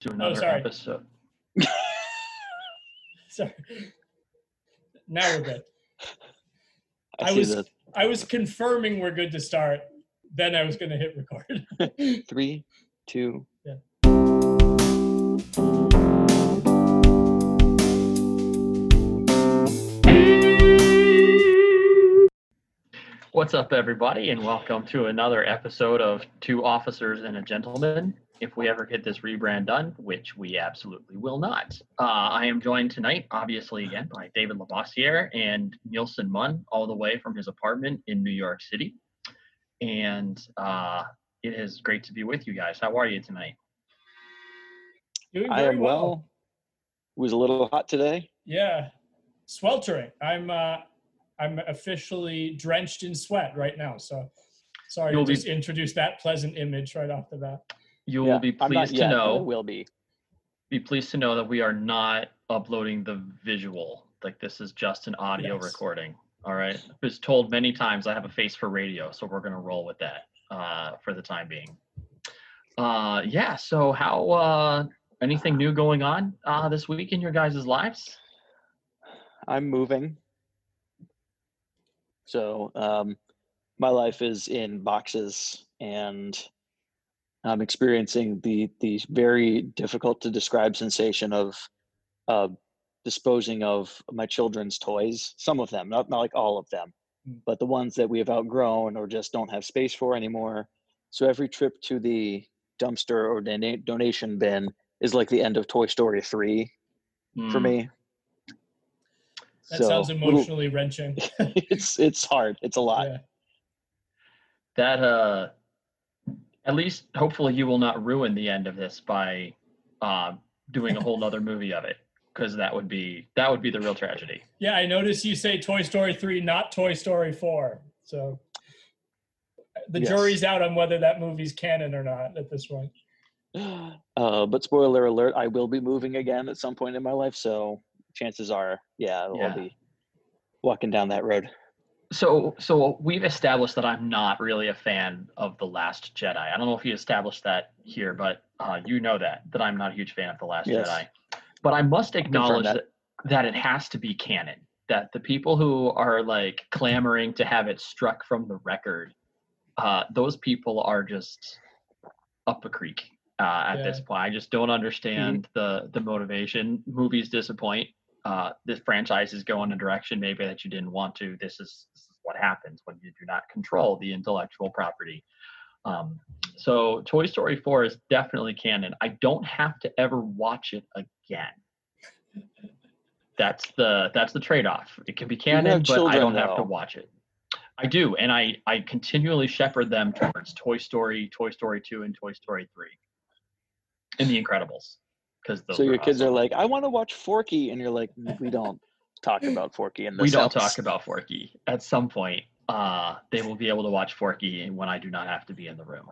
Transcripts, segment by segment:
to oh, another sorry. episode. Sorry. Now we're good. I, I was- the I was confirming we're good to start. Then I was going to hit record. three, two. What's up, everybody, and welcome to another episode of Two Officers and a Gentleman. If we ever get this rebrand done, which we absolutely will not, uh, I am joined tonight, obviously, again by David Lavoisier and Nielsen Munn, all the way from his apartment in New York City. And uh, it is great to be with you guys. How are you tonight? Doing I very am well. It was a little hot today. Yeah, sweltering. I'm uh, I'm officially drenched in sweat right now. So sorry You'll to be- just introduce that pleasant image right off the bat. You Yeah, will be pleased to yet, but know. will be. be pleased to know that we are not uploading the visual. Like this is just an audio Yes. recording. All right. I was told many times I have a face for radio, so we're gonna roll with that uh, for the time being. Uh, yeah. So how? Uh, anything new going on uh, this week in your guys' lives? I'm moving. So um, my life is in boxes, and I'm experiencing the the very difficult to describe sensation of uh, disposing of my children's toys. Some of them, not not like all of them, Mm. but the ones that we have outgrown or just don't have space for anymore. So every trip to the dumpster or dona- donation bin is like the end of Toy Story three for Hmm, me. That So, sounds little- emotionally wrenching. it's it's hard. It's a lot. Yeah. That uh, at least hopefully you will not ruin the end of this by uh, doing a whole nother movie of it, because that would be that would be the real tragedy. yeah, I noticed you say Toy Story 3, not Toy Story 4. So the Yes. jury's out on whether that movie's canon or not at this point. Uh, but spoiler alert: I will be moving again at some point in my life. So chances are, yeah, I'll Yeah. be walking down that road. So, so we've established that I'm not really a fan of the Last Jedi. I don't know if you established that here, but uh, you know that that I'm not a huge fan of the Last Yes. Jedi. But I must acknowledge that. that. that it has to be canon. That the people who are like clamoring to have it struck from the record, uh, those people are just up a creek uh, at this point. I just don't understand the the motivation. Movies disappoint uh, this franchise is going in a direction maybe that you didn't want to. This is, this is what happens when you do not control the intellectual property. Um, so Toy Story 4 is definitely canon. I don't have to ever watch it again. That's the that's the trade-off. It can be canon, but I don't have to watch it. I do, and I I continually shepherd them towards Toy Story, Toy Story 2, and Toy Story 3, and The Incredibles. Because So your kids are like, "I want to watch Forky," and you're like, "We don't talk about Forky in this." we don't house." talk about Forky. At some point, uh, they will be able to watch Forky when I do not have to be in the room.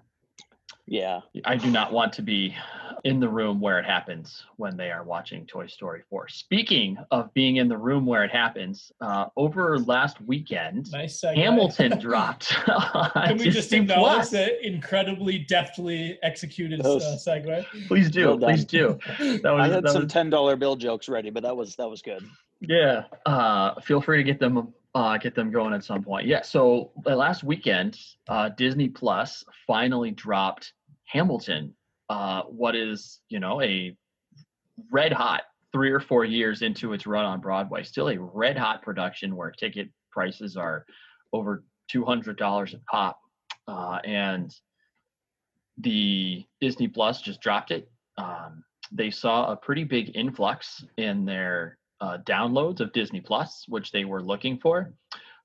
Yeah, I do not want to be in the room where it happens when they are watching Toy Story 4. Speaking of being in the room where it happens, uh, over last weekend, Nice. Hamilton dropped. Can we just Disney acknowledge Plus. the incredibly deftly executed That uh, segue? Please do, Well please do. That was, I had that some was- ten dollar bill jokes ready, but that was that was good. Yeah. Uh, feel free to get them uh, get them going at some point. Yeah. So uh, last weekend, uh, Disney Plus finally dropped Hamilton. Uh, what is you know a red hot three or four years into its run on Broadway, still a red hot production where ticket prices are over two hundred dollars a pop, uh, and the Disney Plus just dropped it. Um, they saw a pretty big influx in their uh, downloads of Disney Plus, which they were looking for.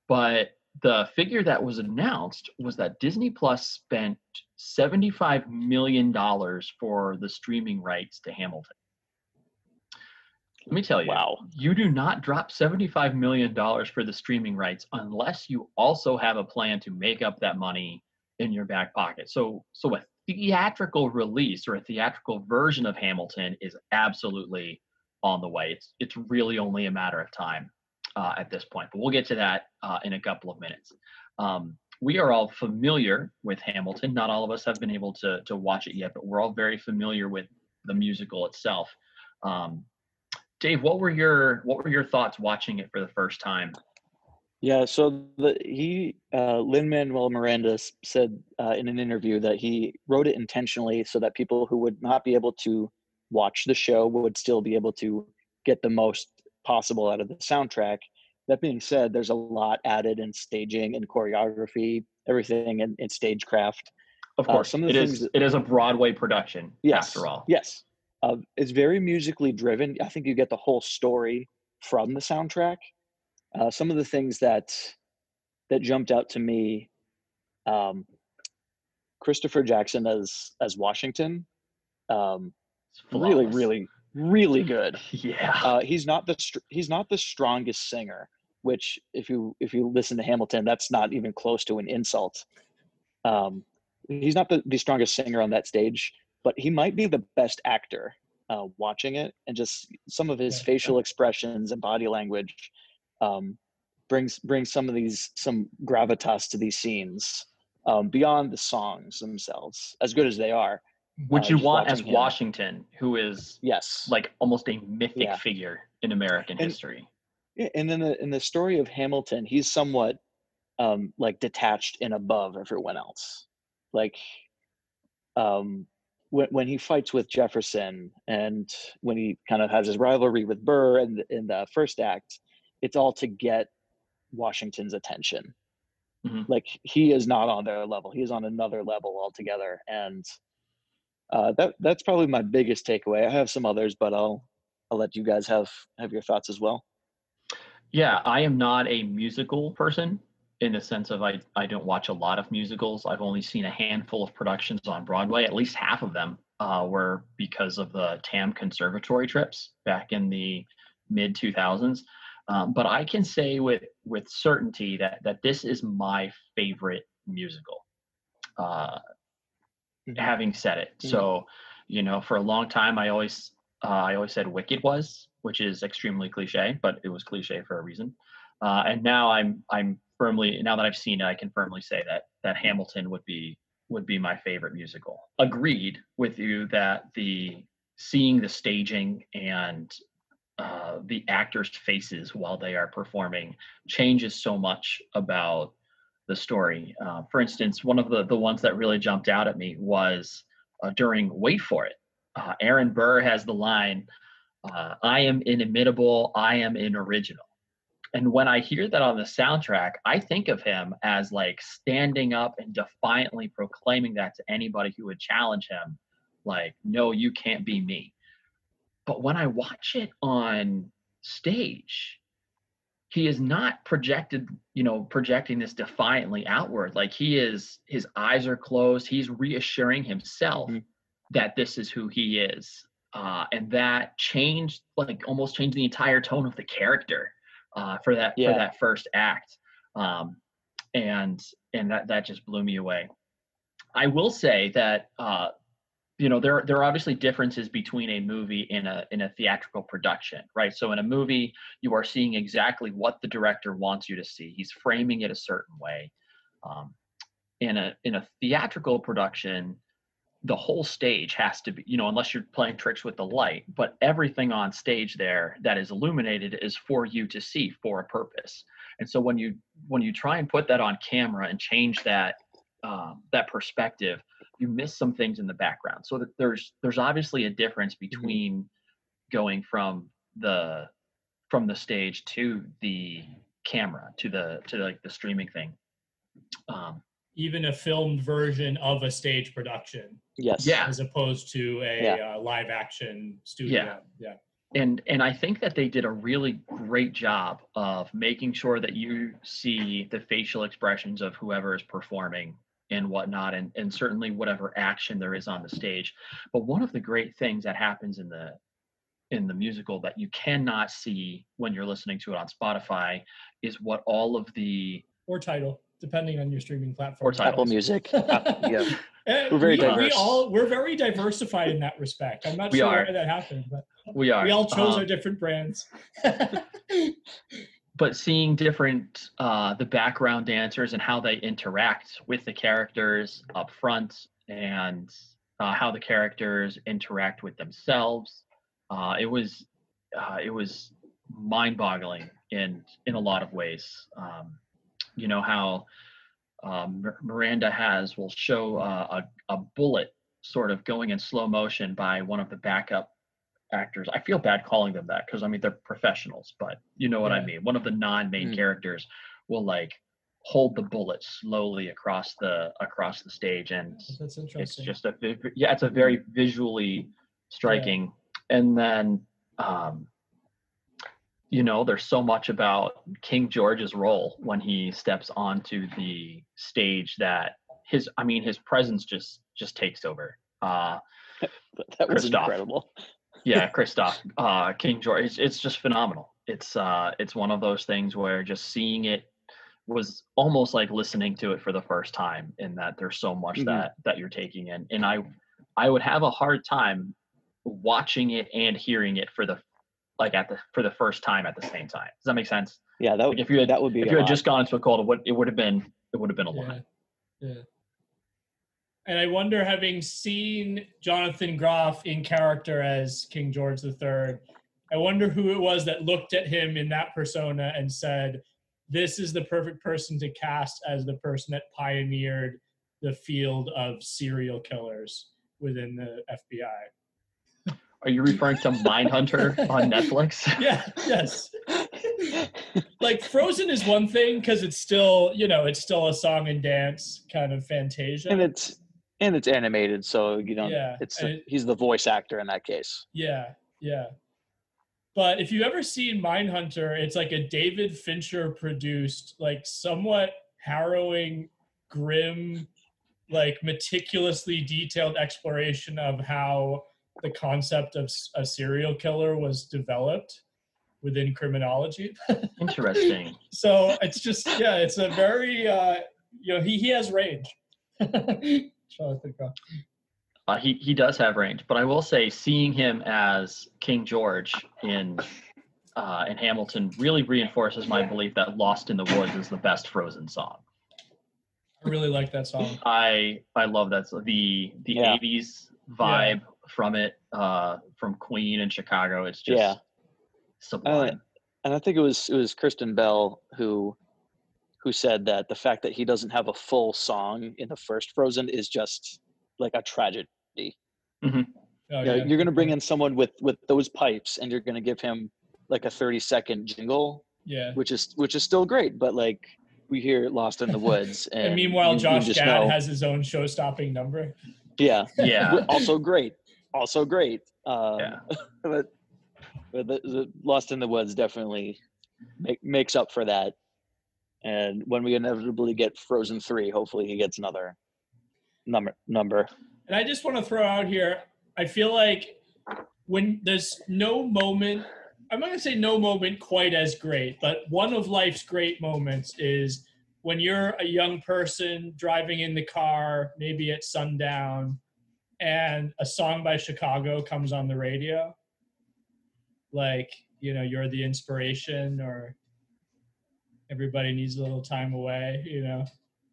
But the figure that was announced was that Disney Plus spent $75 million for the streaming rights to Hamilton. Let me tell you, Wow. you do not drop $75 million for the streaming rights unless you also have a plan to make up that money in your back pocket. So, so a theatrical release or a theatrical version of Hamilton is absolutely on the way. It's it's really only a matter of time uh, at this point. But we'll get to that uh, in a couple of minutes. Um, we are all familiar with Hamilton. Not all of us have been able to to watch it yet, but we're all very familiar with the musical itself. Um, Dave, what were your what were your thoughts watching it for the first time? Yeah, so the he uh, Lin Manuel Miranda said uh, in an interview that he wrote it intentionally so that people who would not be able to watch the show would still be able to get the most possible out of the soundtrack. That being said, there's a lot added in staging and choreography, everything in, in stagecraft. Of Uh, course, some of it the is things that- it is a Broadway production. Yes, after all. yes, uh, it's very musically driven. I think you get the whole story from the soundtrack. Uh, some of the things that that jumped out to me, um, Christopher Jackson as as Washington, um, really, really, really good. yeah. Uh, he's not the str- he's not the strongest singer, which if you if you listen to Hamilton, that's not even close to an insult. Um, he's not the, the strongest singer on that stage, but he might be the best actor uh, watching it, and just some of his Yeah. facial expressions and body language um, brings brings some of these some gravitas to these scenes um, beyond the songs themselves, as good as they are. Would uh, you want as him. Washington, who is Yes, like almost a mythic Yeah. figure in American And- history? Yeah, and then the, in the story of Hamilton, he's somewhat um, like detached and above everyone else. Like um, when when he fights with Jefferson, and when he kind of has his rivalry with Burr in the, in the first act, it's all to get Washington's attention. Mhm. Like he is not on their level; he is on another level altogether, and uh, that that's probably my biggest takeaway. I have some others, but I'll I'll let you guys have have your thoughts as well. Yeah, I am not a musical person in the sense of I, I don't watch a lot of musicals. I've only seen a handful of productions on Broadway. At least half of them uh, were because of the TAM conservatory trips back in the mid 2000s. Um, but I can say with with certainty that that this is my favorite musical. Uh. Having said it, Mhm. so you know, for a long time, I always uh, I always said Wicked was, which is extremely cliche, but it was cliche for a reason. Uh, and now I'm I'm firmly now that I've seen it, I can firmly say that that Hamilton would be would be my favorite musical. Agreed with you that the seeing the staging and uh, the actors' faces while they are performing changes so much about the story. Uh, for instance, one of the the ones that really jumped out at me was uh, during Wait for It. Uh, Aaron Burr has the line, uh, "I am inimitable. I am inoriginal." And when I hear that on the soundtrack, I think of him as like standing up and defiantly proclaiming that to anybody who would challenge him, like, "No, you can't be me." But when I watch it on stage, he is not projected, you know, projecting this defiantly outward. Like he is, his eyes are closed. He's reassuring himself Mhm. that this is who he is. Uh, and that changed, like almost changed the entire tone of the character uh, for that Yeah. for that first act. Um, and and that that just blew me away. I will say that uh, you know there there are obviously differences between a movie and a in a theatrical production, right? So in a movie, you are seeing exactly what the director wants you to see. He's framing it a certain way. Um, in a in a theatrical production, the whole stage has to be you know unless you're playing tricks with the light, but everything on stage there that is illuminated is for you to see for a purpose. And so when you when you try and put that on camera and change that um, that perspective, you miss some things in the background. So that there's there's obviously a difference between going from the from the stage to the camera to the to like the streaming thing. Um, Even a filmed version of a stage production, Yes. Yeah. as opposed to a Yeah. uh, live action studio. Yeah. and and I think that they did a really great job of making sure that you see the facial expressions of whoever is performing and whatnot, and and certainly whatever action there is on the stage. But one of the great things that happens in the in the musical that you cannot see when you're listening to it on Spotify is what all of the Or Tidal, depending on your streaming platform. Tidal. Apple Music. Yeah. We're very we, we all we're very diversified in that respect. I'm not We sure are. why that happened, but we are we all chose um, our different brands. but seeing different uh, the background dancers and how they interact with the characters up front and uh, how the characters interact with themselves. Uh, it was uh, it was mind-boggling in in a lot of ways. Um, you know how um, Miranda has will show uh, a a bullet sort of going in slow motion by one of the backup actors. I feel bad calling them that because I mean they're professionals, but you know what I mean. One of the non-main Mm. characters will like hold the bullet slowly across the across the stage and That's it's just a yeah it's a very visually striking and then um you know there's so much about king george's role when he steps onto the stage that his i mean his presence just just takes over uh But that was Christoph. incredible. Yeah christoph uh king george it's, it's just phenomenal it's uh it's one of those things where just seeing it was almost like listening to it for the first time in that there's so much Mhm. that that you're taking in and i i would have a hard time watching it and hearing it for the like at the for the first time at the same time does that make sense Yeah, that like would if you had that would be if you had lot. just gone into a cold it would it would have been it would have been a lot Yeah. Yeah. And I wonder, having seen Jonathan Groff in character as King George III, I wonder who it was that looked at him in that persona and said, This is the perfect person to cast as the person that pioneered the field of serial killers within the FBI. are you referring to mindhunter on netflix Yeah, yes. Like Frozen is one thing because it's still, you know, it's still a song and dance kind of fantasia. and it's and it's animated, so you know Yeah, it's and it- he's the voice actor in that case. Yeah, yeah. But if you've ever seen Mindhunter, it's like a David Fincher produced, like somewhat harrowing, grim, like meticulously detailed exploration of how the concept of a serial killer was developed within criminology. interesting so it's just yeah, it's a very uh you know, he he has range. Jonathan Groff. Uh, he he does have range, but I will say seeing him as King George in uh, in Hamilton really reinforces my belief that "Lost in the Woods" is the best Frozen song. I really like that song. I I love that so- the the Yeah. '80s vibe from it uh, from Queen and Chicago. It's just Yeah. sublime. and I think it was it was Kristen Bell who who said that the fact that he doesn't have a full song in the first Frozen is just like a tragedy. Oh, You know, yeah. You're going to bring in someone with with those pipes, and you're going to give him like a 30 second jingle, yeah. which is which is still great. But like we hear "Lost in the Woods," and, And meanwhile, you- you Josh just Gad know- has his own show-stopping number. yeah, yeah, also great, also great. Um, Yeah. but but the, the Lost in the Woods definitely make, makes up for that. And when we inevitably get Frozen three, hopefully he gets another number number. And I just want to throw out here, I feel like when there's no moment, I'm not to say no moment quite as great, but one of life's great moments is when you're a young person driving in the car, maybe at sundown, and a song by Chicago comes on the radio. Like, you know, you're the inspiration, or everybody needs a little time away, you know.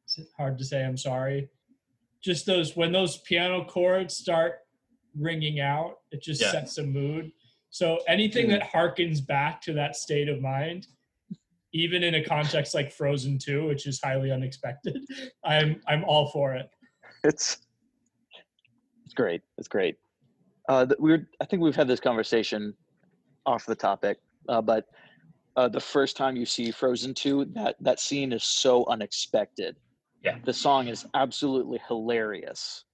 It's hard to say I'm sorry just those when those piano chords start ringing out it just Yeah. sets a mood so anything that harkens back to that state of mind even in a context like frozen 2 which is highly unexpected i'm i'm all for it It's it's great. It's great. Uh, we were, I think we've had this conversation off the topic, uh, but uh, the first time you see Frozen two, that that scene is so unexpected. Yeah. The song is absolutely hilarious.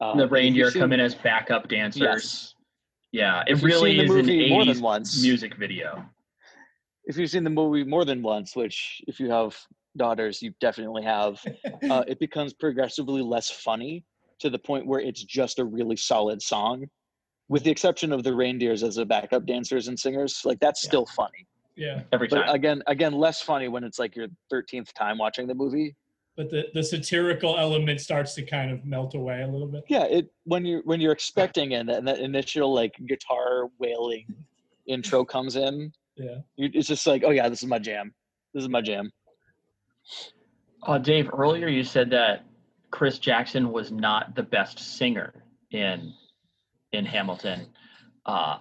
Uh, the reindeer seen- come in as backup dancers. Yes. Yeah, it If really is an movie more than once. music video. If you've seen the movie more than once, which if you have daughters, you definitely have, uh, it becomes progressively less funny to the point where it's just a really solid song, with the exception of the reindeers as a backup dancers and singers. Like that's Yeah. still funny, yeah Every but time. again, again, less funny when it's like your thirteenth time watching the movie. but the the satirical element starts to kind of melt away a little bit Yeah, it when you're when you're expecting it, and that initial like guitar wailing intro comes in, yeah you, it's just like, oh yeah, this is my jam. This is my jam. Uh, Dave, earlier you said that Chris Jackson was not the best singer in in Hamilton. Uh,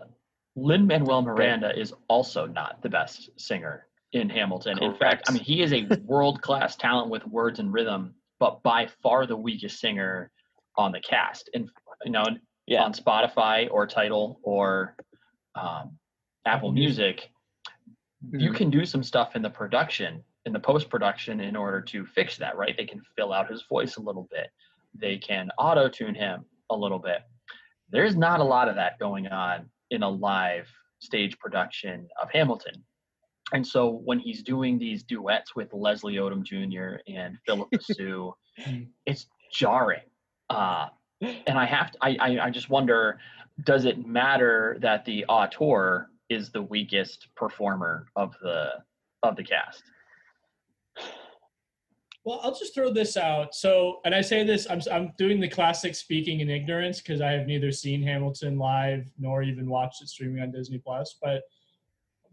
Lin Manuel Miranda is also not the best singer in Hamilton. In fact, I mean he is a world class talent with words and rhythm, but by far the weakest singer on the cast. And you know, Yeah. on Spotify or Tidal or um, Apple Music. Music, you can do some stuff in the production, in the post production, in order to fix that. Right? They can fill out his voice a little bit. They can auto tune him a little bit. There's not a lot of that going on in a live stage production of Hamilton. And so when he's doing these duets with Leslie Odom Jr. and Phillipa Soo, it's jarring. Uh, and I have to, I, I, I just wonder, does it matter that the auteur is the weakest performer of the of the cast? Well, I'll just throw this out. So, and I say this, I'm I'm doing the classic speaking in ignorance because I have neither seen Hamilton live nor even watched it streaming on Disney Plus. But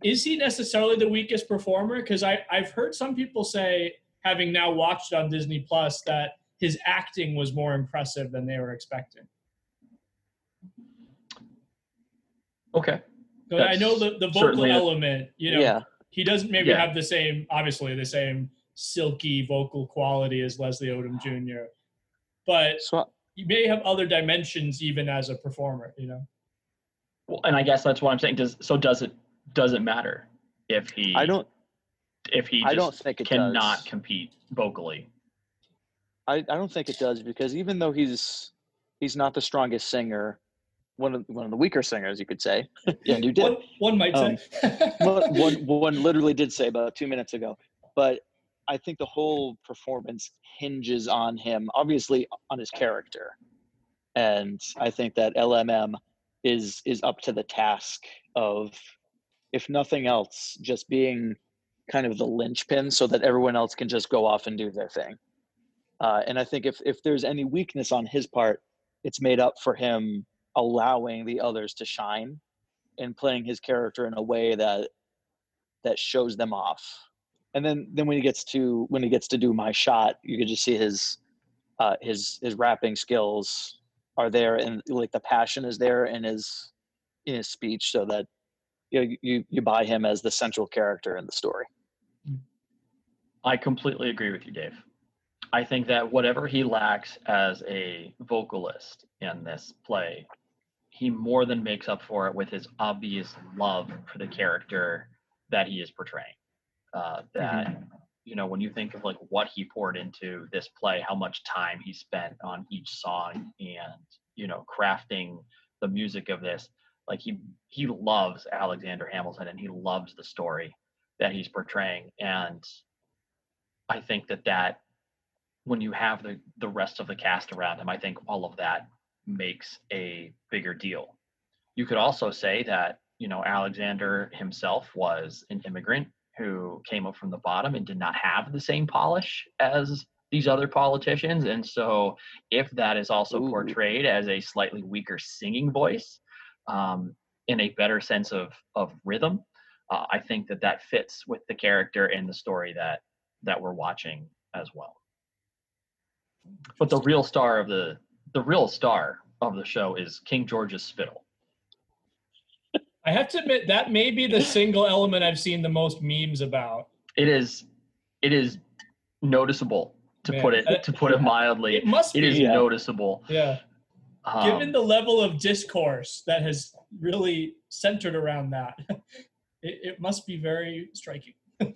is he necessarily the weakest performer? Because I I've heard some people say, having now watched on Disney Plus, that his acting was more impressive than they were expecting. Okay. So I know the, the vocal element, you know, yeah. he doesn't maybe Yeah. have the same, obviously, the same silky vocal quality as Leslie Odom Jr. But So you may have other dimensions even as a performer, you know. Well, and I guess that's what I'm saying. Does so does it does it matter if he I don't. if he I don't think it cannot does. compete vocally? I, I don't think it does because even though he's he's not the strongest singer, one of one of the weaker singers, you could say. yeah, you did. One, one might Um, say. one, one, one literally did say about two minutes ago. But I think the whole performance hinges on him, obviously on his character, and I think that LMM is is up to the task of, if nothing else, just being kind of the linchpin so that everyone else can just go off and do their thing. Uh, and I think if if there's any weakness on his part, it's made up for him allowing the others to shine and playing his character in a way that that shows them off. And then then when he gets to when he gets to do my shot, you can just see his uh, his his rapping skills are there and like the passion is there in his in his speech so that you know, you you buy him as the central character in the story. I completely agree with you, Dave. I think that whatever he lacks as a vocalist in this play, he more than makes up for it with his obvious love for the character that he is portraying. Uh, that you know, when you think of like what he poured into this play, how much time he spent on each song, and you know, crafting the music of this, like he he loves Alexander Hamilton and he loves the story that he's portraying, and I think that that when you have the the rest of the cast around him, I think all of that makes a bigger deal. You could also say that you know Alexander himself was an immigrant who came up from the bottom and did not have the same polish as these other politicians, and so if that is also Ooh. portrayed as a slightly weaker singing voice, um, in a better sense of of rhythm, uh, I think that that fits with the character and the story that that we're watching as well. But the real star of the the real star of the show is King George's spittle. I have to admit that may be the single element I've seen the most memes about. It is it is noticeable to put Man, uh, it to put it mildly. It must It be. is Yeah. noticeable. Yeah. Um, Given the level of discourse that has really centered around that, it, it must be very striking.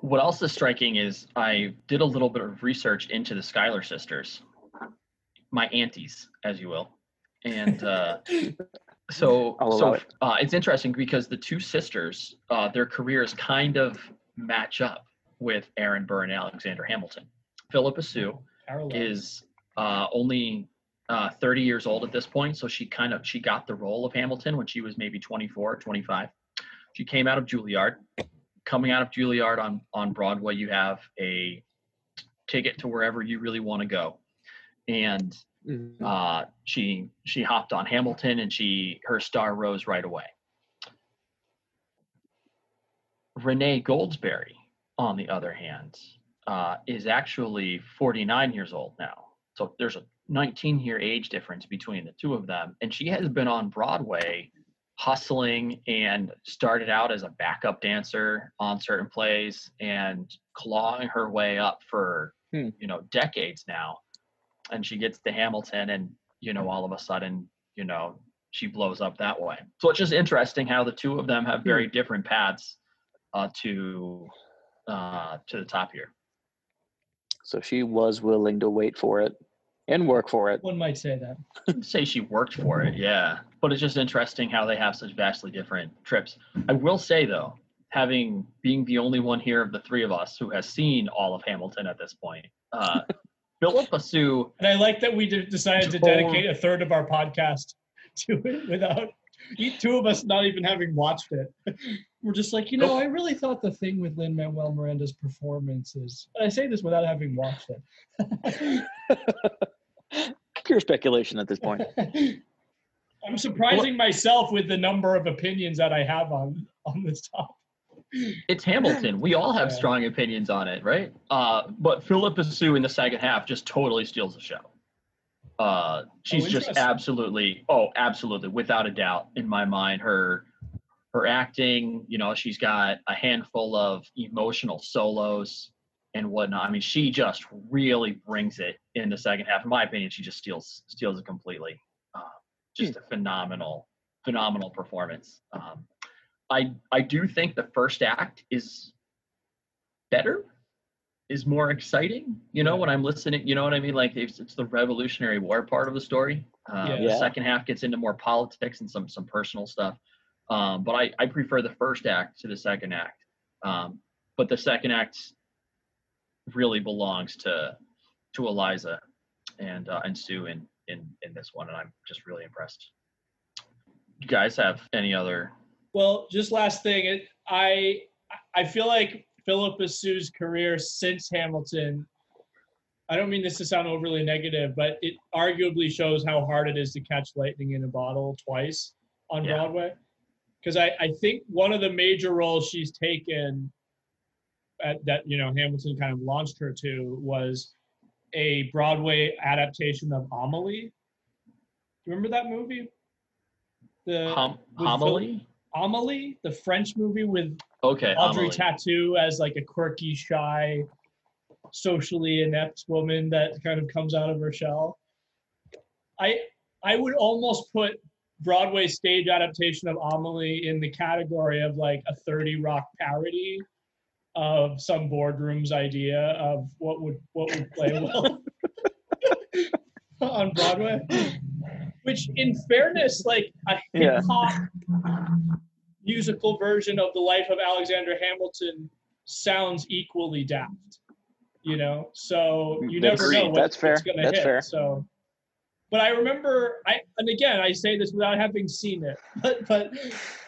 what else is striking is I did a little bit of research into the Schuyler sisters, my aunties, as you will, and uh, so so it. uh, it's interesting because the two sisters, uh, their careers kind of match up with Aaron Burr and Alexander Hamilton. Phillipa Soo is uh, only uh, 30 years old at this point, so she kind of she got the role of Hamilton when she was maybe 24 or 25. She came out of Juilliard. Coming out of Juilliard on on Broadway, you have a ticket to wherever you really want to go, and uh, she she hopped on Hamilton and she her star rose right away. Renee Goldsberry, on the other hand, uh, is actually 49 years old now. So there's a 19 year age difference between the two of them, and she has been on Broadway hustling and started out as a backup dancer on certain plays and clawing her way up for Hmm. you know decades now and she gets to hamilton and you know all of a sudden you know she blows up that way so it's just interesting how the two of them have very different paths uh, to uh, to the top here So she was willing to wait for it and work for it. One might say that. Say she worked for it, yeah. But it's just interesting how they have such vastly different trips. I will say though, having being the only one here of the three of us who has seen all of Hamilton at this point, uh, Phillipa Soo, And I like that we de- decided to dedicate a third of our podcast to it without two of us not even having watched it. We're just like, you know, I really thought the thing with Lin Manuel Miranda's performance is. I say this without having watched it. Pure speculation at this point. I'm surprising myself with the number of opinions that I have on on this topic. It's Hamilton. We all have strong opinions on it, right? Uh, but Phillipa Soo in the second half just totally steals the show. Uh, she's just absolutely, oh, absolutely, without a doubt, in my mind, her her acting. You know, she's got a handful of emotional solos and whatnot. I mean, she just really brings it in the second half. In my opinion, she just steals steals it completely. Uh, just a phenomenal, phenomenal performance. Um, I I do think the first act is better, is more exciting. You know, when I'm listening, you know what I mean? Like it's, it's the Revolutionary War part of the story. Uh, Yeah. The second half gets into more politics and some some personal stuff. Um, but I I prefer the first act to the second act. Um, but the second act really belongs to to Eliza and uh, and Soo in in in this one, and I'm just really impressed. You guys have any other Well, just last thing, I I feel like Phillipa Soo's career since Hamilton. I don't mean this to sound overly negative, but it arguably shows how hard it is to catch lightning in a bottle twice on Yeah. Broadway. Because I, I think one of the major roles she's taken at, that you know Hamilton kind of launched her to was a Broadway adaptation of Amelie. Do you remember that movie? The hom- homily? Amelie, the French movie with Okay, Audrey Amelie. Tautou as like a quirky, shy, socially inept woman that kind of comes out of her shell. I I would almost put Broadway stage adaptation of Amelie in the category of like a 30 Rock parody of some boardroom's idea of what would what would play well on Broadway. Which in fairness, like a hip Yeah. hop musical version of the life of Alexander Hamilton sounds equally daft. You know, so you mm, never Agreed. know what, That's fair. what's going to hit. fair. So, but I remember, I and again, I say this without having seen it, but but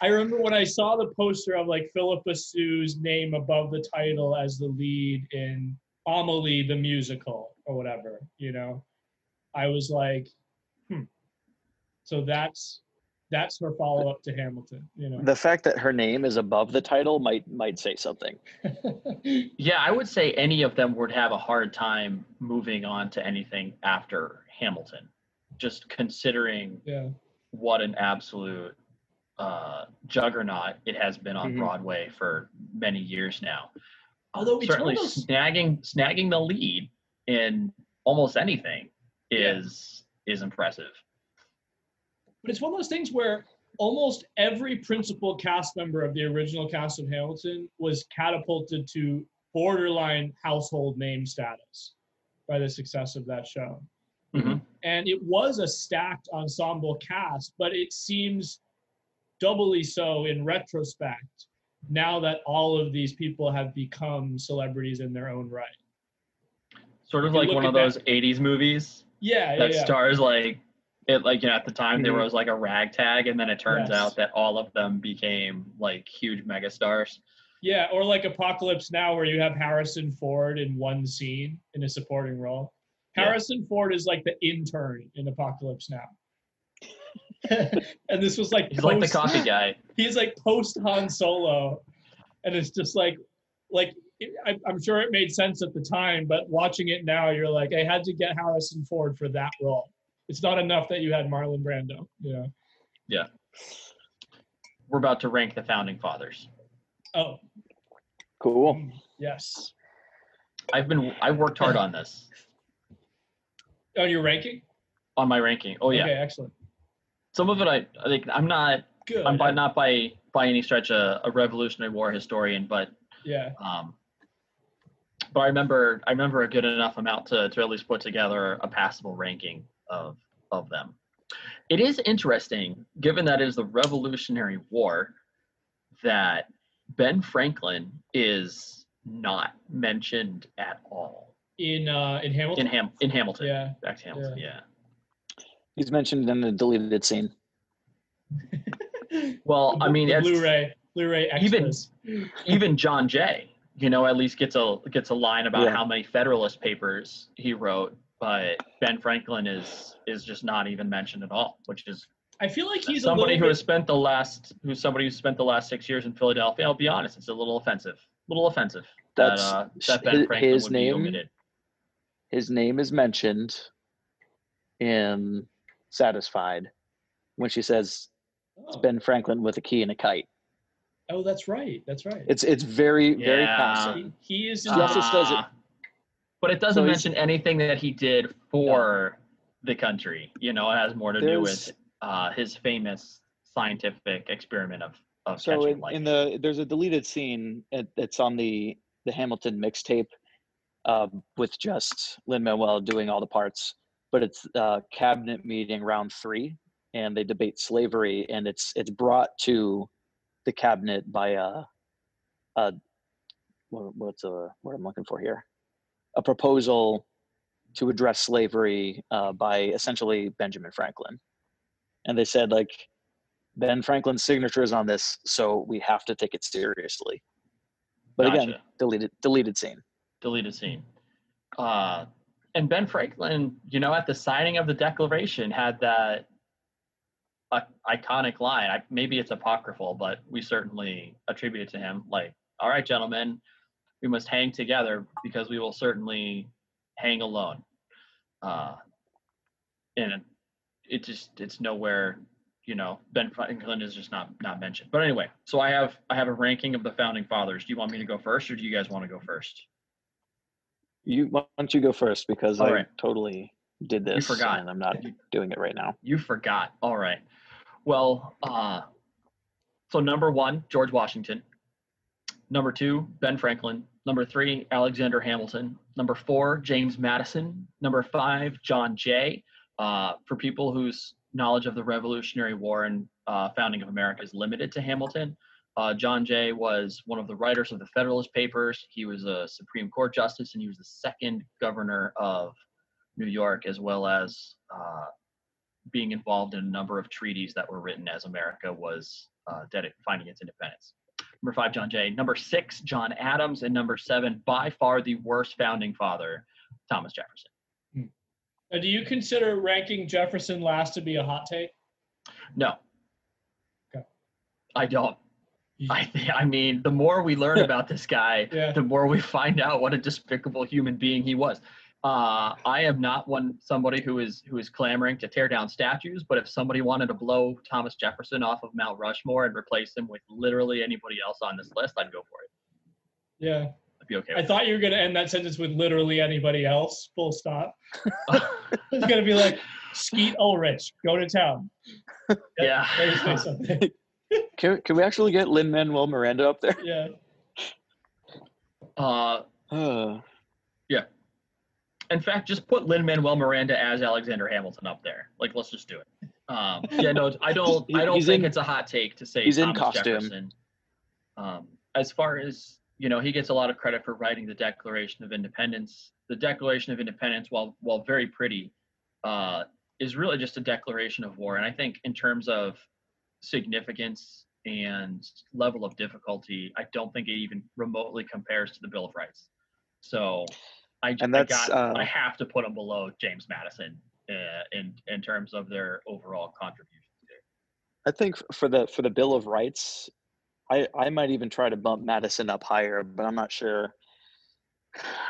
I remember when I saw the poster of like Phillipa Soo's name above the title as the lead in Amelie the musical or whatever. You know, I was like. So that's that's her follow up to Hamilton. You know. The fact that her name is above the title might might say something. Yeah, I would say any of them would have a hard time moving on to anything after Hamilton, just considering yeah. what an absolute uh, juggernaut it has been on Mhm. Broadway for many years now. Although it's certainly one of those- snagging snagging the lead in almost anything Yeah. is is impressive. But it's one of those things where almost every principal cast member of the original cast of Hamilton was catapulted to borderline household name status by the success of that show. Mhm. And it was a stacked ensemble cast, but it seems doubly so in retrospect now that all of these people have become celebrities in their own right. Sort of like one of that- those '80s movies Yeah, yeah, that yeah. stars like it like you know, at the time there Mhm. was like a ragtag and then it turns Yes. out that all of them became like huge megastars Yeah, or like Apocalypse Now, where you have Harrison Ford in one scene in a supporting role. Yeah. Harrison Ford is like the intern in Apocalypse Now. and this was like he's like the coffee guy He's like post Han Solo, and it's just like, like I, I'm sure it made sense at the time, but watching it now, you're like, I had to get Harrison Ford for that role. It's not enough that you had Marlon Brando. Yeah. Yeah. We're about to rank the founding fathers. Oh, Cool. yes. I've been I've worked hard on this On your ranking? on my ranking. Oh yeah, Okay, excellent. some of it I I think I'm not Good. I'm by not by by any stretch a, a Revolutionary War historian, but yeah. um, but I remember I remember a good enough amount to to at least put together a passable ranking of of them. It is interesting, given that it is the Revolutionary War, that Ben Franklin is not mentioned at all In uh in Hamilton. in Ham in Hamilton. yeah. Back to Hamilton. Yeah. He's mentioned in the deleted scene. Well, The I mean, the Blu-ray, Blu-ray Even- extras. even John Jay, you know, at least gets a gets a line about Yeah. how many Federalist Papers he wrote, but Ben Franklin is is just not even mentioned at all, which is I feel like he's somebody little who has spent the last who's somebody who spent the last six years in Philadelphia. I'll be honest, it's a little offensive, a little offensive that uh, that Ben his- Franklin his would be name. omitted. His name is mentioned in Satisfied when she says it's oh, Ben Franklin with a key and a kite. oh, that's right. That's right. It's it's very very Yeah. passing. he, he is in He also the, does it- Ah, But it doesn't So mention anything that he did for the country. You know, it has more to do with uh, his famous scientific experiment of of So catching in, in the there's a deleted scene. that's on the the Hamilton mixtape uh, with just Lin Manuel doing all the parts. But it's uh, cabinet meeting round three, and they debate slavery, and it's it's brought to the cabinet by a a what, what's a what I'm looking for here a proposal to address slavery uh, by essentially Benjamin Franklin, and they said like Ben Franklin's signature is on this, so we have to take it seriously. But again, deleted deleted scene. deleted scene. Uh, and Ben Franklin, you know, at the signing of the Declaration, had that uh, iconic line. I, maybe it's apocryphal, but we certainly attribute it to him. Like, all right, gentlemen, we must hang together because we will certainly hang alone. Uh, and it just it's nowhere. You know, Ben Franklin is just not not mentioned. But anyway, so I have I have a ranking of the founding fathers. Do you want me to go first, or do you guys want to go first? You why don't you go first because All I right. totally did this you forgot. and I'm not doing it right now. You forgot. All right. Well, uh, so number one, George Washington. Number two, Ben Franklin. Number three, Alexander Hamilton. Number four, James Madison. Number five, John Jay. Uh, for people whose knowledge of the Revolutionary War and uh, founding of America is limited to Hamilton, uh, John Jay was one of the writers of the Federalist Papers. He was a Supreme Court justice, and he was the second governor of New York, as well as uh, being involved in a number of treaties that were written as America was uh, finding its independence. Number five, John Jay. Number six, John Adams. And number seven, by far the worst founding father, Thomas Jefferson. Hmm. Now, do you consider ranking Jefferson last to be a hot take? No. Okay. I don't. I th- I mean, the more we learn about this guy, Yeah. the more we find out what a despicable human being he was. Uh, I am not one somebody who is who is clamoring to tear down statues, but if somebody wanted to blow Thomas Jefferson off of Mount Rushmore and replace him with literally anybody else on this list, I'd go for it. Yeah. I'd be okay. I With thought you were going to end that sentence with literally anybody else, full stop. It's going to be like, Skeet Ulrich, go to town. yeah. Maybe say something. Can can we actually get Lin Manuel Miranda up there? Yeah. Uh, Uh, in fact, just put Lin Manuel Miranda as Alexander Hamilton up there. Like, let's just do it. Um, yeah, no, I don't. I don't He's think in- it's a hot take to say he's in costume. Jefferson. Um, as far as you know, he gets a lot of credit for writing the Declaration of Independence. The Declaration of Independence, while while very pretty, uh, is really just a declaration of war. And I think in terms of significance and level of difficulty, I don't think it even remotely compares to the Bill of Rights. So I, And I that's, got uh, I have to put them below James Madison uh, in in terms of their overall contributions. I think for the for the Bill of Rights, I I might even try to bump Madison up higher, but I'm not sure.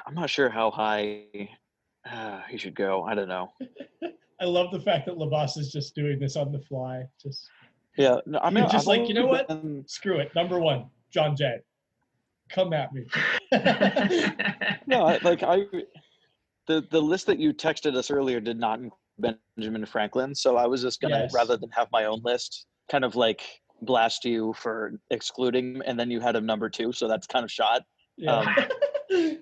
I'm not sure how high uh, he should go. I don't know. I love the fact that Labas is just doing this on the fly. Just Yeah, no, I mean, just I've like, you know what? been- screw it. Number one, John Jay. Come at me. no, I, like I, the the list that you texted us earlier did not include Benjamin Franklin, so I was just gonna Yes. rather than have my own list, kind of like blast you for excluding him, and then you had him number two, so that's kind of shot. Yeah. Um,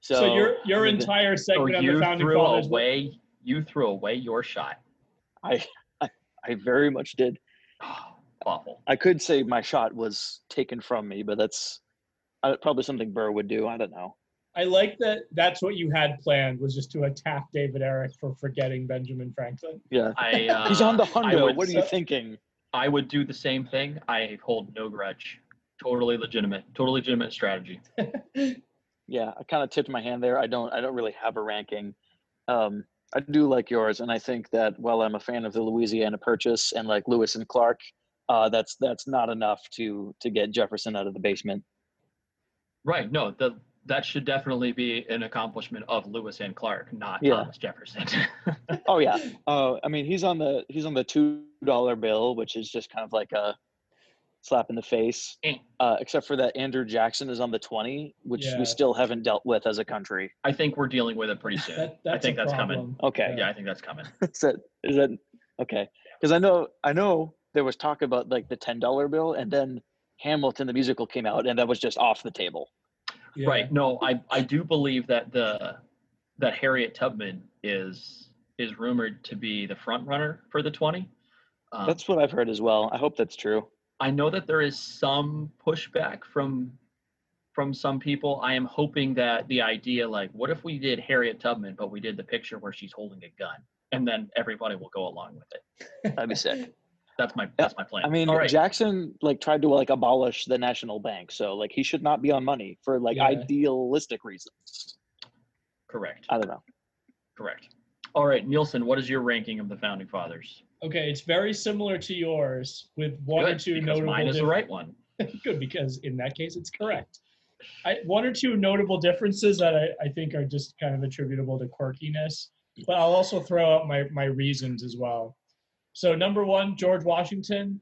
so, so, your your I mean, entire so segment on the you founding threw fathers. away you threw away your shot. I, I I very much did. Awful. I could say my shot was taken from me, but that's uh, probably something Burr would do. I don't know. I like that. That's what you had planned was just to attack David Eric for forgetting Benjamin Franklin. Yeah, I uh, he's on the I hundo. would What are you say- thinking? I would do the same thing. I hold no grudge. Totally legitimate. Totally legitimate strategy. yeah i kind of tipped my hand there i don't i don't really have a ranking um i do like yours and i think that while i'm a fan of the louisiana purchase and like lewis and clark uh that's that's not enough to to get jefferson out of the basement Right. No, the that should definitely be an accomplishment of Lewis and Clark, not Yeah. Thomas Jefferson. oh yeah uh i mean he's on the he's on the two dollar bill which is just kind of like a slap in the face uh except for that andrew jackson is on the 20 which Yeah. we still haven't dealt with as a country I think we're dealing with it pretty soon. That, I think that's problem. coming. okay Yeah, I think that's coming. is that is that okay because i know i know there was talk about like the ten dollar bill and then hamilton the musical came out and that was just off the table Yeah. Right. No, I I do believe that the that Harriet Tubman is is rumored to be the front runner for the 20. Um, that's what i've heard as well i hope that's true I know that there is some pushback from from some people. I am hoping that the idea like what if we did Harriet Tubman but we did the picture where she's holding a gun and then everybody will go along with it. that'd be sick That's my that's my plan. i mean All right. jackson like tried to like abolish the national bank so like he should not be on money for like Yeah. idealistic reasons Correct. i don't know Correct. All right, Nielsen, what is your ranking of the founding fathers? Okay, it's very similar to yours with one or Good, two because notable. mine is the right one. Good because in that case it's correct. I, one or two notable differences that I, I think are just kind of attributable to quirkiness, but I'll also throw out my my reasons as well. So number one, George Washington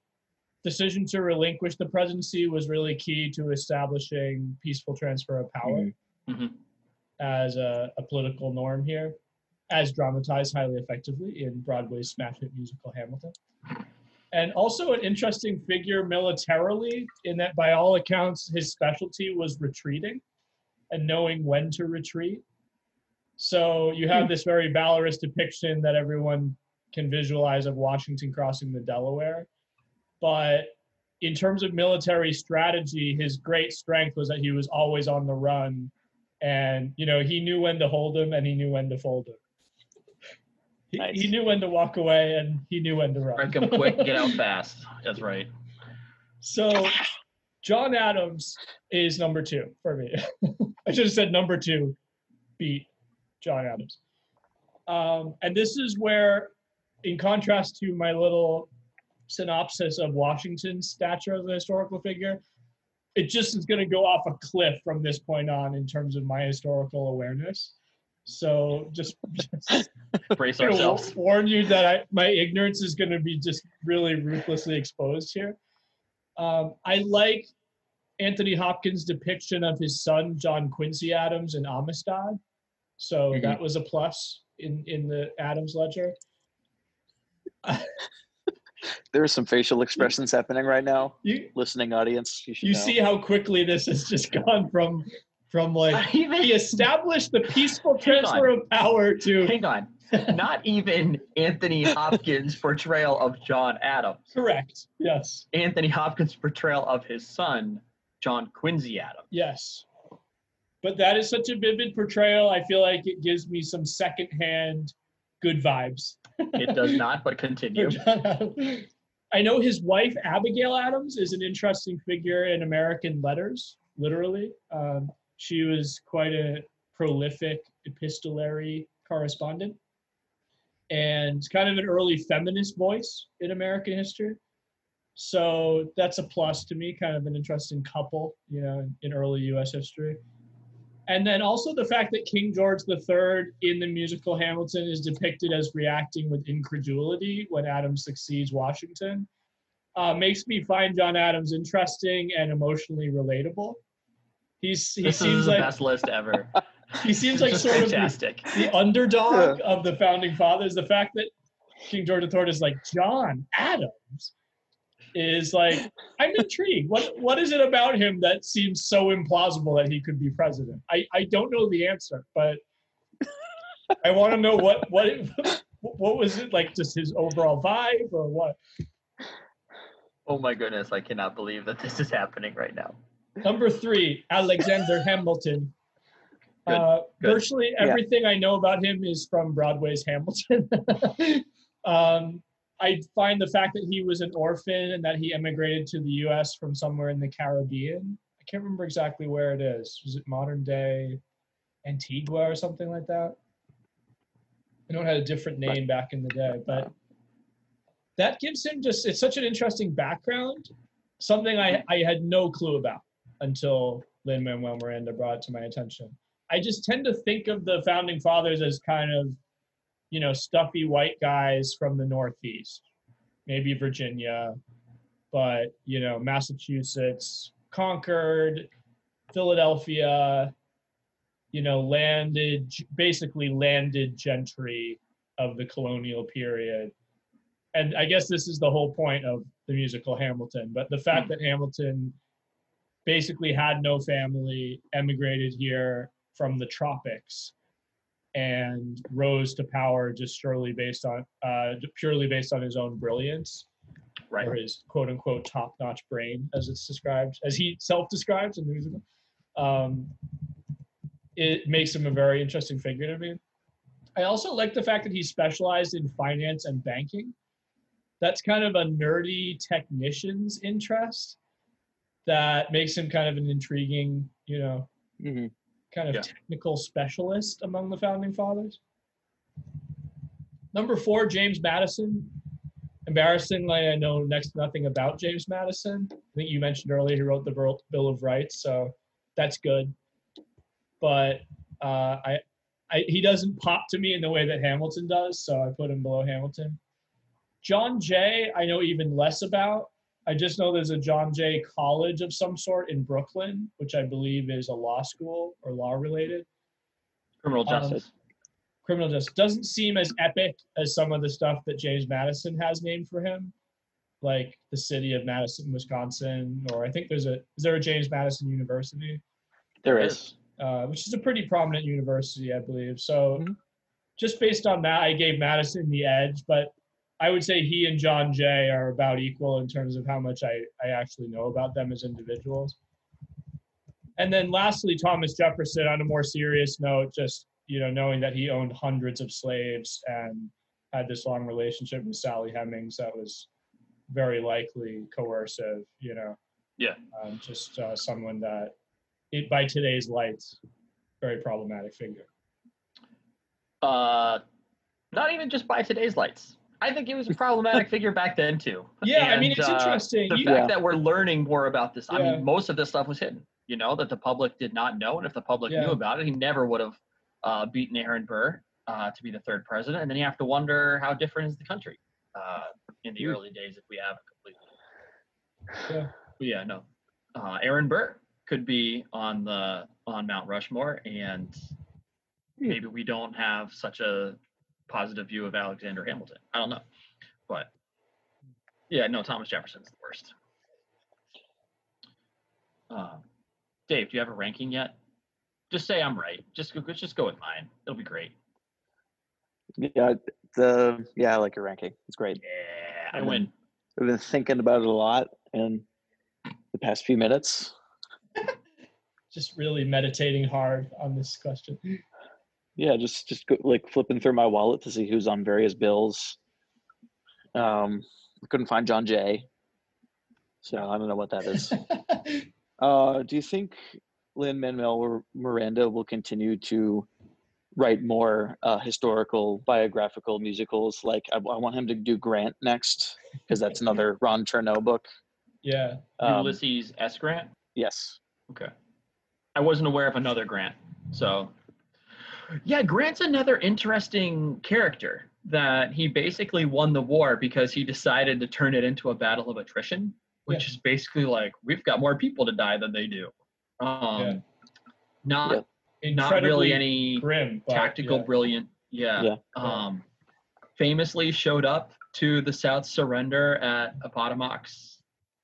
decision to relinquish the presidency was really key to establishing peaceful transfer of power Mhm. as a, a political norm here, as dramatized highly effectively in Broadway's smash hit musical Hamilton. And also an interesting figure militarily, in that by all accounts, his specialty was retreating and knowing when to retreat. So you have this very valorous depiction that everyone can visualize of Washington crossing the Delaware. But in terms of military strategy, his great strength was that he was always on the run. And, you know, he knew when to hold him and he knew when to fold him. He, Nice. he knew when to walk away and he knew when to run. Break them quick, get out fast. That's right. So John Adams is number two for me. I should have said number two beat John Adams. Um, and this is where, in contrast to my little synopsis of Washington's stature as a historical figure, it just is going to go off a cliff from this point on in terms of my historical awareness. So just, just Brace ourselves. warn you that I, my ignorance is going to be just really ruthlessly exposed here. Um, I like Anthony Hopkins' depiction of his son John Quincy Adams in Amistad, so Mhm. that was a plus in in the Adams ledger. there are some facial expressions happening right now You listening audience you should you see how quickly this has just gone from from like he established the peaceful transfer of power to hang on. Not even Anthony Hopkins' portrayal of John Adams. correct. Yes, Anthony Hopkins' portrayal of his son, John Quincy Adams. Yes. But that is such a vivid portrayal. I feel like it gives me some secondhand good vibes. It does not, but continue. I know his wife, Abigail Adams, is an interesting figure in American letters, literally. Um, she was quite a prolific epistolary correspondent and kind of an early feminist voice in American history. So that's a plus to me, kind of an interesting couple, you know, in, in early US history. And then also the fact that King George III in the musical Hamilton is depicted as reacting with incredulity when Adams succeeds Washington uh, makes me find John Adams interesting and emotionally relatable. He's he this seems is the like best list ever. he seems like just sort of the, fantastic. the underdog of the founding fathers. The fact that King George III is like John Adams is like I'm intrigued. What what is it about him that seems so implausible that he could be president? I I don't know the answer, but I want to know what what what was it like? Just his overall vibe or what? Oh my goodness, I cannot believe that this is happening right now. Number three, Alexander Hamilton. Good, Uh, good. Virtually Yeah. everything I know about him is from Broadway's Hamilton. um, I find the fact that he was an orphan and that he emigrated to the U.S. from somewhere in the Caribbean. I can't remember exactly where it is. Was it modern day Antigua or something like that? I know it had a different name back in the day, but that gives him just it's such an interesting background something I, I had no clue about until Lin Manuel Miranda brought it to my attention. I just tend to think of the founding fathers as kind of, you know, stuffy white guys from the Northeast, maybe Virginia, but, you know, Massachusetts, Concord, Philadelphia, you know, landed, basically landed gentry of the colonial period. And I guess this is the whole point of the musical Hamilton. But the fact that Hamilton basically had no family, emigrated here from the tropics, and rose to power just surely based on uh, purely based on his own brilliance Right. or his quote unquote top notch brain, as it's described, as he self describes in the musical. Um, it makes him a very interesting figure to me. I also like the fact that he specialized in finance and banking. That's kind of a nerdy technician's interest that makes him kind of an intriguing, you know, Mhm. Kind of Yeah. technical specialist among the founding fathers. Number four, James Madison. Embarrassingly, I know next to nothing about James Madison. I think you mentioned earlier he wrote the Bill Bill of Rights, so that's good. But uh, I, I, he doesn't pop to me in the way that Hamilton does, so I put him below Hamilton. John Jay, I know even less about. I just know there's a John Jay College of some sort in Brooklyn, which I believe is a law school or law related. Criminal Um, justice. Criminal justice doesn't seem as epic as some of the stuff that James Madison has named for him, like the city of Madison, Wisconsin, or I think there's a is there a James Madison University? There is. uh, which is a pretty prominent university, I believe. So, Mhm. just based on that, I gave Madison the edge, but I would say he and John Jay are about equal in terms of how much I, I actually know about them as individuals. And then lastly, Thomas Jefferson, on a more serious note, just you know, knowing that he owned hundreds of slaves and had this long relationship with Sally Hemings that was very likely coercive, you know. Yeah. Um, just uh, someone that it, by today's lights, very problematic figure. Uh, not even just by today's lights. I think he was a problematic figure back then too. Yeah, I mean it's uh, interesting. The You- fact Yeah. that we're learning more about this, I mean, most of this stuff was hidden. You know that the public did not know, and if the public Yeah. knew about it, he never would have uh, beaten Aaron Burr uh, to be the third president. And then you have to wonder how different is the country uh, in the early days if we have it completely. Yeah. Yeah, no. Uh, Aaron Burr could be on the on Mount Rushmore, and Hmm. maybe we don't have such a positive view of Alexander Hamilton. I don't know, but yeah, no, Thomas Jefferson's the worst. Uh, Dave, do you have a ranking yet? Just say I'm right. Just go, just go with mine. It'll be great. Yeah, the yeah, I like your ranking. It's great. Yeah, I And win. I've been thinking about it a lot in the past few minutes. Just really meditating hard on this question. Yeah, just just go, like flipping through my wallet to see who's on various bills. Um, couldn't find John Jay, so I don't know what that is. Uh, do you think Lin Manuel Miranda will continue to write more uh, historical, biographical musicals? Like, I, I want him to do Grant next because that's another Ron Chernow book. yeah. Um, Ulysses S. Grant. yes. Okay. I wasn't aware of another Grant. So, yeah, Grant's another interesting character that he basically won the war because he decided to turn it into a battle of attrition, which is basically like we've got more people to die than they do. Um, Yeah. Not Yep. not really any grim, tactical yeah. brilliant. Yeah. Yeah. Um, famously showed up to the South surrender at Appomattox,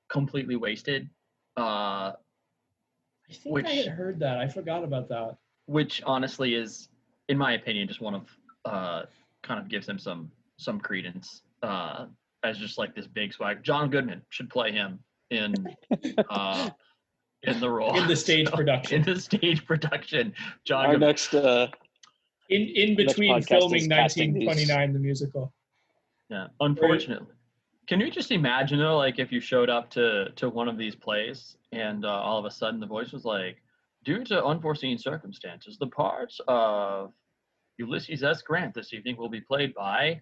completely wasted. Uh, I think which- I had heard that. I forgot about that. which honestly is, in my opinion, just one of uh, kind of gives him some some credence uh, as just like this big swag. John Goodman should play him in uh, in the role In the stage So, production. In the stage production, John. Our Goodman. next, uh, In in between filming is casting these. 1929, the musical. Yeah, unfortunately. Can you just imagine though, like if you showed up to to one of these plays and uh, all of a sudden the voice was like, due to unforeseen circumstances, the parts of Ulysses S. Grant this evening will be played by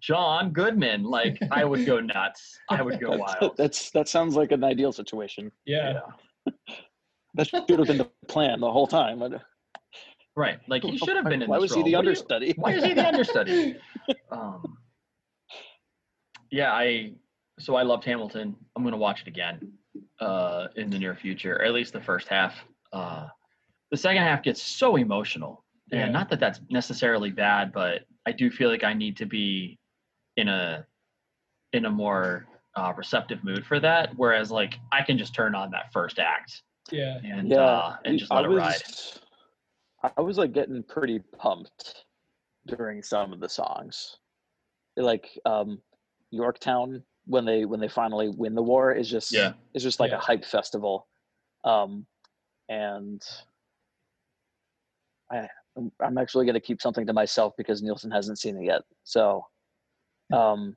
John Goodman. Like I would go nuts. I would go that's, wild. that's that sounds like an ideal situation. Yeah. That should have been the plan the whole time. Right. Like he should have been in Why this was he the role. What do you- understudy? why is he the understudy? um, yeah, I so I loved Hamilton. I'm gonna watch it again uh, in the near future, or at least the first half. Uh, the second half gets so emotional, Yeah. and not that that's necessarily bad, but I do feel like I need to be in a in a more uh, receptive mood for that. Whereas, like, I can just turn on that first act Yeah. and yeah, uh, and just I let it was, ride. I was like getting pretty pumped during some of the songs. Like um, Yorktown when they when they finally win the war is just Yeah. is just like Yeah. a hype festival. Um, and I I'm- I'm actually going to keep something to myself because Nielsen hasn't seen it yet. So um,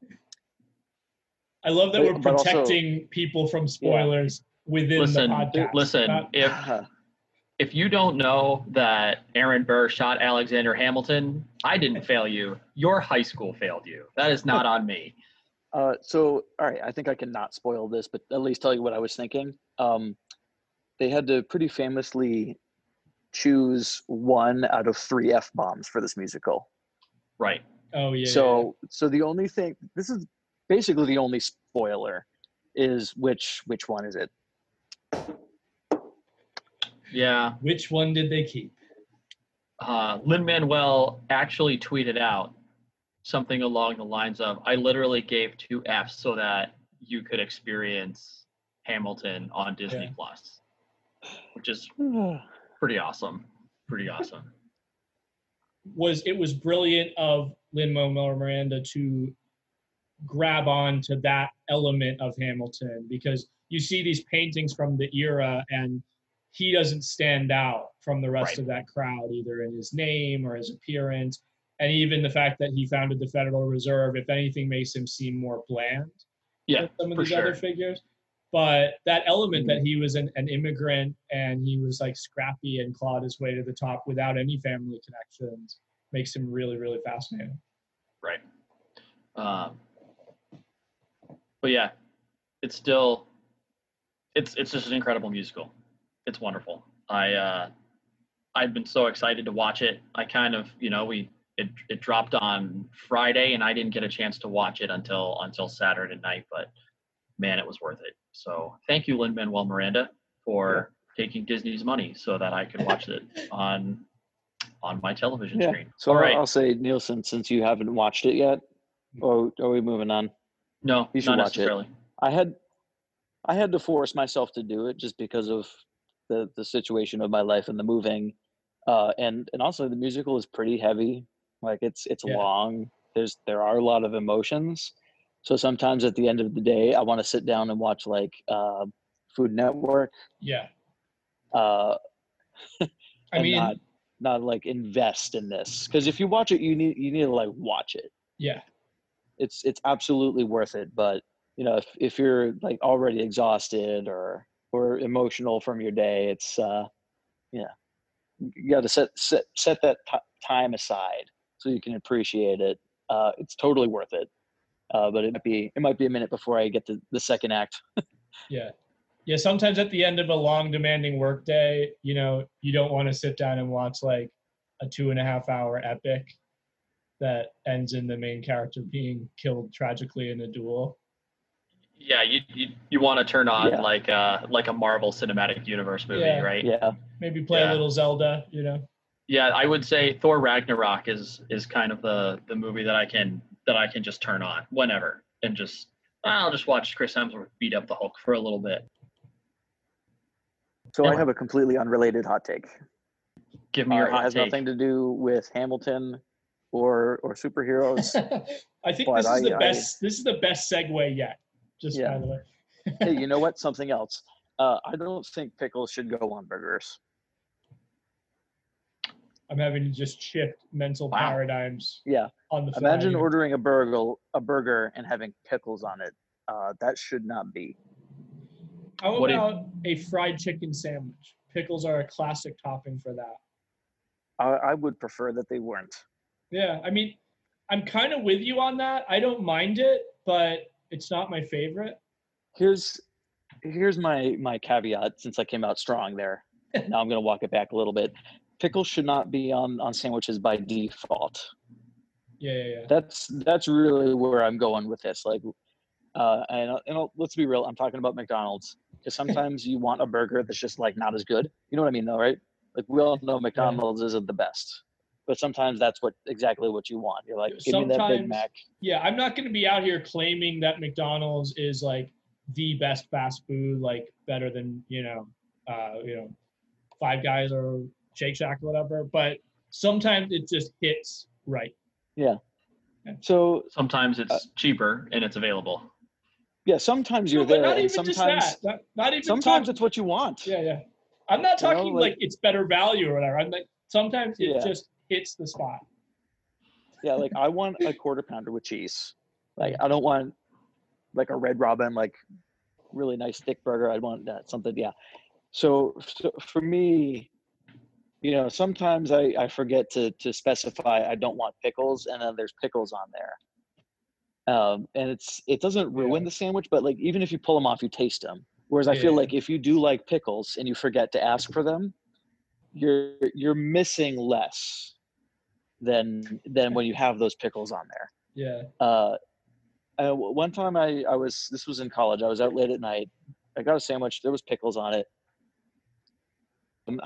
I love that But- we're but also- protecting people from spoilers within Listen, the podcast. listen. Not- If uh, if you don't know that Aaron Burr shot Alexander Hamilton, I didn't fail you. Your high school failed you. That is not on me. Uh, so, all right, I think I can not spoil this, but at least tell you what I was thinking. Um, they had to pretty famously choose one out of three f bombs for this musical. Right. oh yeah. so, so the only thing this is basically the only spoiler is which which one is it? Yeah. yeah. which one did they keep? Uh, Lin Manuel actually tweeted out something along the lines of, "I literally gave two Fs so that you could experience Hamilton on Disney Yeah. Plus," which is pretty awesome. Pretty awesome. Was it was brilliant of Lin Manuel Miranda to grab on to that element of Hamilton because you see these paintings from the era and he doesn't stand out from the rest Right. of that crowd either in his name or his appearance and even the fact that he founded the Federal Reserve if anything makes him seem more bland Yeah, than some of these sure. other figures but that element that he was an, an immigrant and he was like scrappy and clawed his way to the top without any family connections makes him really really fascinating Right. Um, but yeah, it's still it's it's just an incredible musical. It's wonderful. I uh, I've been so excited to watch it. I kind of you know we it it dropped on Friday and I didn't get a chance to watch it until until Saturday night. But man, it was worth it. So thank you, Lin Manuel Miranda, for taking Disney's money so that I could watch it on on my television Yeah. screen. So All I'll- right. I'll say Nielsen, since you haven't watched it yet, or are we moving on? No, You should not watch it. necessarily. I had I had to force myself to do it just because of the the situation of my life and the moving, uh, and and also the musical is pretty heavy. Like it's it's Yeah. long. There's there are a lot of emotions. So sometimes at the end of the day, I want to sit down and watch like uh, Food Network. yeah. Uh, i mean not not like invest in this. Because if you watch it, you need you need to like watch it. yeah. It's it's absolutely worth it but you know if, if you're like already exhausted or or emotional from your day it's uh yeah. You got to set set set that t- time aside so you can appreciate it. Uh it's totally worth it uh but it might be it might be a minute before i get to the second act yeah Yeah, sometimes at the end of a long, demanding workday, you know, you don't want to sit down and watch like a two and a half hour epic that ends in the main character being killed tragically in a duel. Yeah, you you, you want to turn on Yeah. like uh like a Marvel Cinematic Universe movie, Yeah. right? Yeah. Maybe play Yeah. a little Zelda, you know. Yeah, I would say Thor Ragnarok is is kind of the the movie that I can that I can just turn on whenever and just I'll just watch Chris Hemsworth beat up the Hulk for a little bit. So I have a completely unrelated hot take. Give me Uh, your hot take. it has take. nothing to do with Hamilton or or superheroes. I think this is the I- I- best. This is the best segue yet. Just Yeah. by the way. hey, you know what? Something else. Uh, I don't think pickles should go on burgers. I'm having to just shift mental Wow. paradigms Yeah. on the fly. Imagine here. ordering a burger, a burger, and having pickles on it. Uh, that should not be. How What do you- about a fried chicken sandwich? Pickles are a classic topping for that. I, I would prefer that they weren't. Yeah, I mean, I'm kind of with you on that. I don't mind it, but it's not my favorite. Here's here's my my caveat since I came out strong there. now I'm gonna walk it back a little bit. Pickles should not be on on sandwiches by default. Yeah, yeah, yeah. That's that's really where I'm going with this. Like, uh, and, and let's be real. I'm talking about McDonald's because sometimes you want a burger that's just like not as good. You know what I mean, though, right? Like we all know McDonald's isn't the best, but sometimes that's what exactly what you want. You're like, give me that Big Mac. Yeah, I'm not going to be out here claiming that McDonald's is like the best fast food, like better than you know, uh, you know, Five Guys or Shake Shack or whatever. But sometimes it just hits right. Yeah. So Sometimes it's Uh, cheaper and it's available. yeah, sometimes you're No, there, not and even sometimes just that. Not, not even sometimes talk- it's what you want. Yeah, yeah. I'm not You know, talking like- like, it's better value or whatever. I'm like sometimes it Yeah. just hits the spot. Yeah, like I want a quarter pounder with cheese. Like I don't want like a red robin, like really nice thick burger. I'd want that something. Yeah. So, so for me, you know, sometimes I, I forget to to specify I don't want pickles, and then there's pickles on there. Um, and it's it doesn't ruin Yeah. the sandwich, but like even if you pull them off, you taste them. Whereas I feel like if you do like pickles and you forget to ask for them, you're you're missing less than than when you have those pickles on there. Yeah. Uh, uh, one time I, I was this was in college. I was out late at night. I got a sandwich. There was pickles on it. I'm,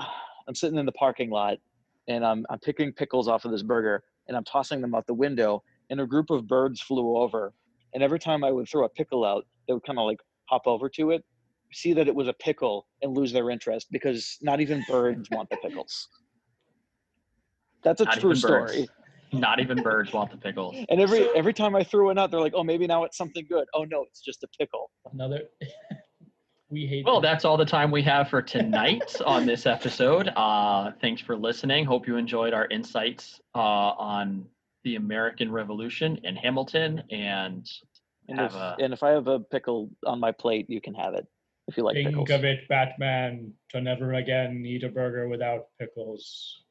I'm sitting in the parking lot, and I'm I'm picking pickles off of this burger, and I'm tossing them out the window. And a group of birds flew over, and every time I would throw a pickle out, they would kind of like hop over to it, see that it was a pickle, and lose their interest because not even birds want the pickles. That's a Not true even birds. story. Not even birds want the pickles. And every every time I threw one out, they're like, "Oh, maybe now it's something good." Oh no, it's just a pickle. Another. We hate. Well, them. that's all the time we have for tonight on this episode. Uh, thanks for listening. Hope you enjoyed our insights uh, on the American Revolution and Hamilton. And And if, a- and if I have a pickle on my plate, you can have it if you like Think pickles. of it, Batman, to never again eat a burger without pickles.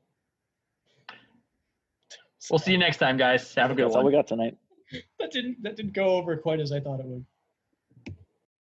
we'll see you next time, guys. Have a good That's one. That's all we got tonight. That didn't that didn't go over quite as I thought it would.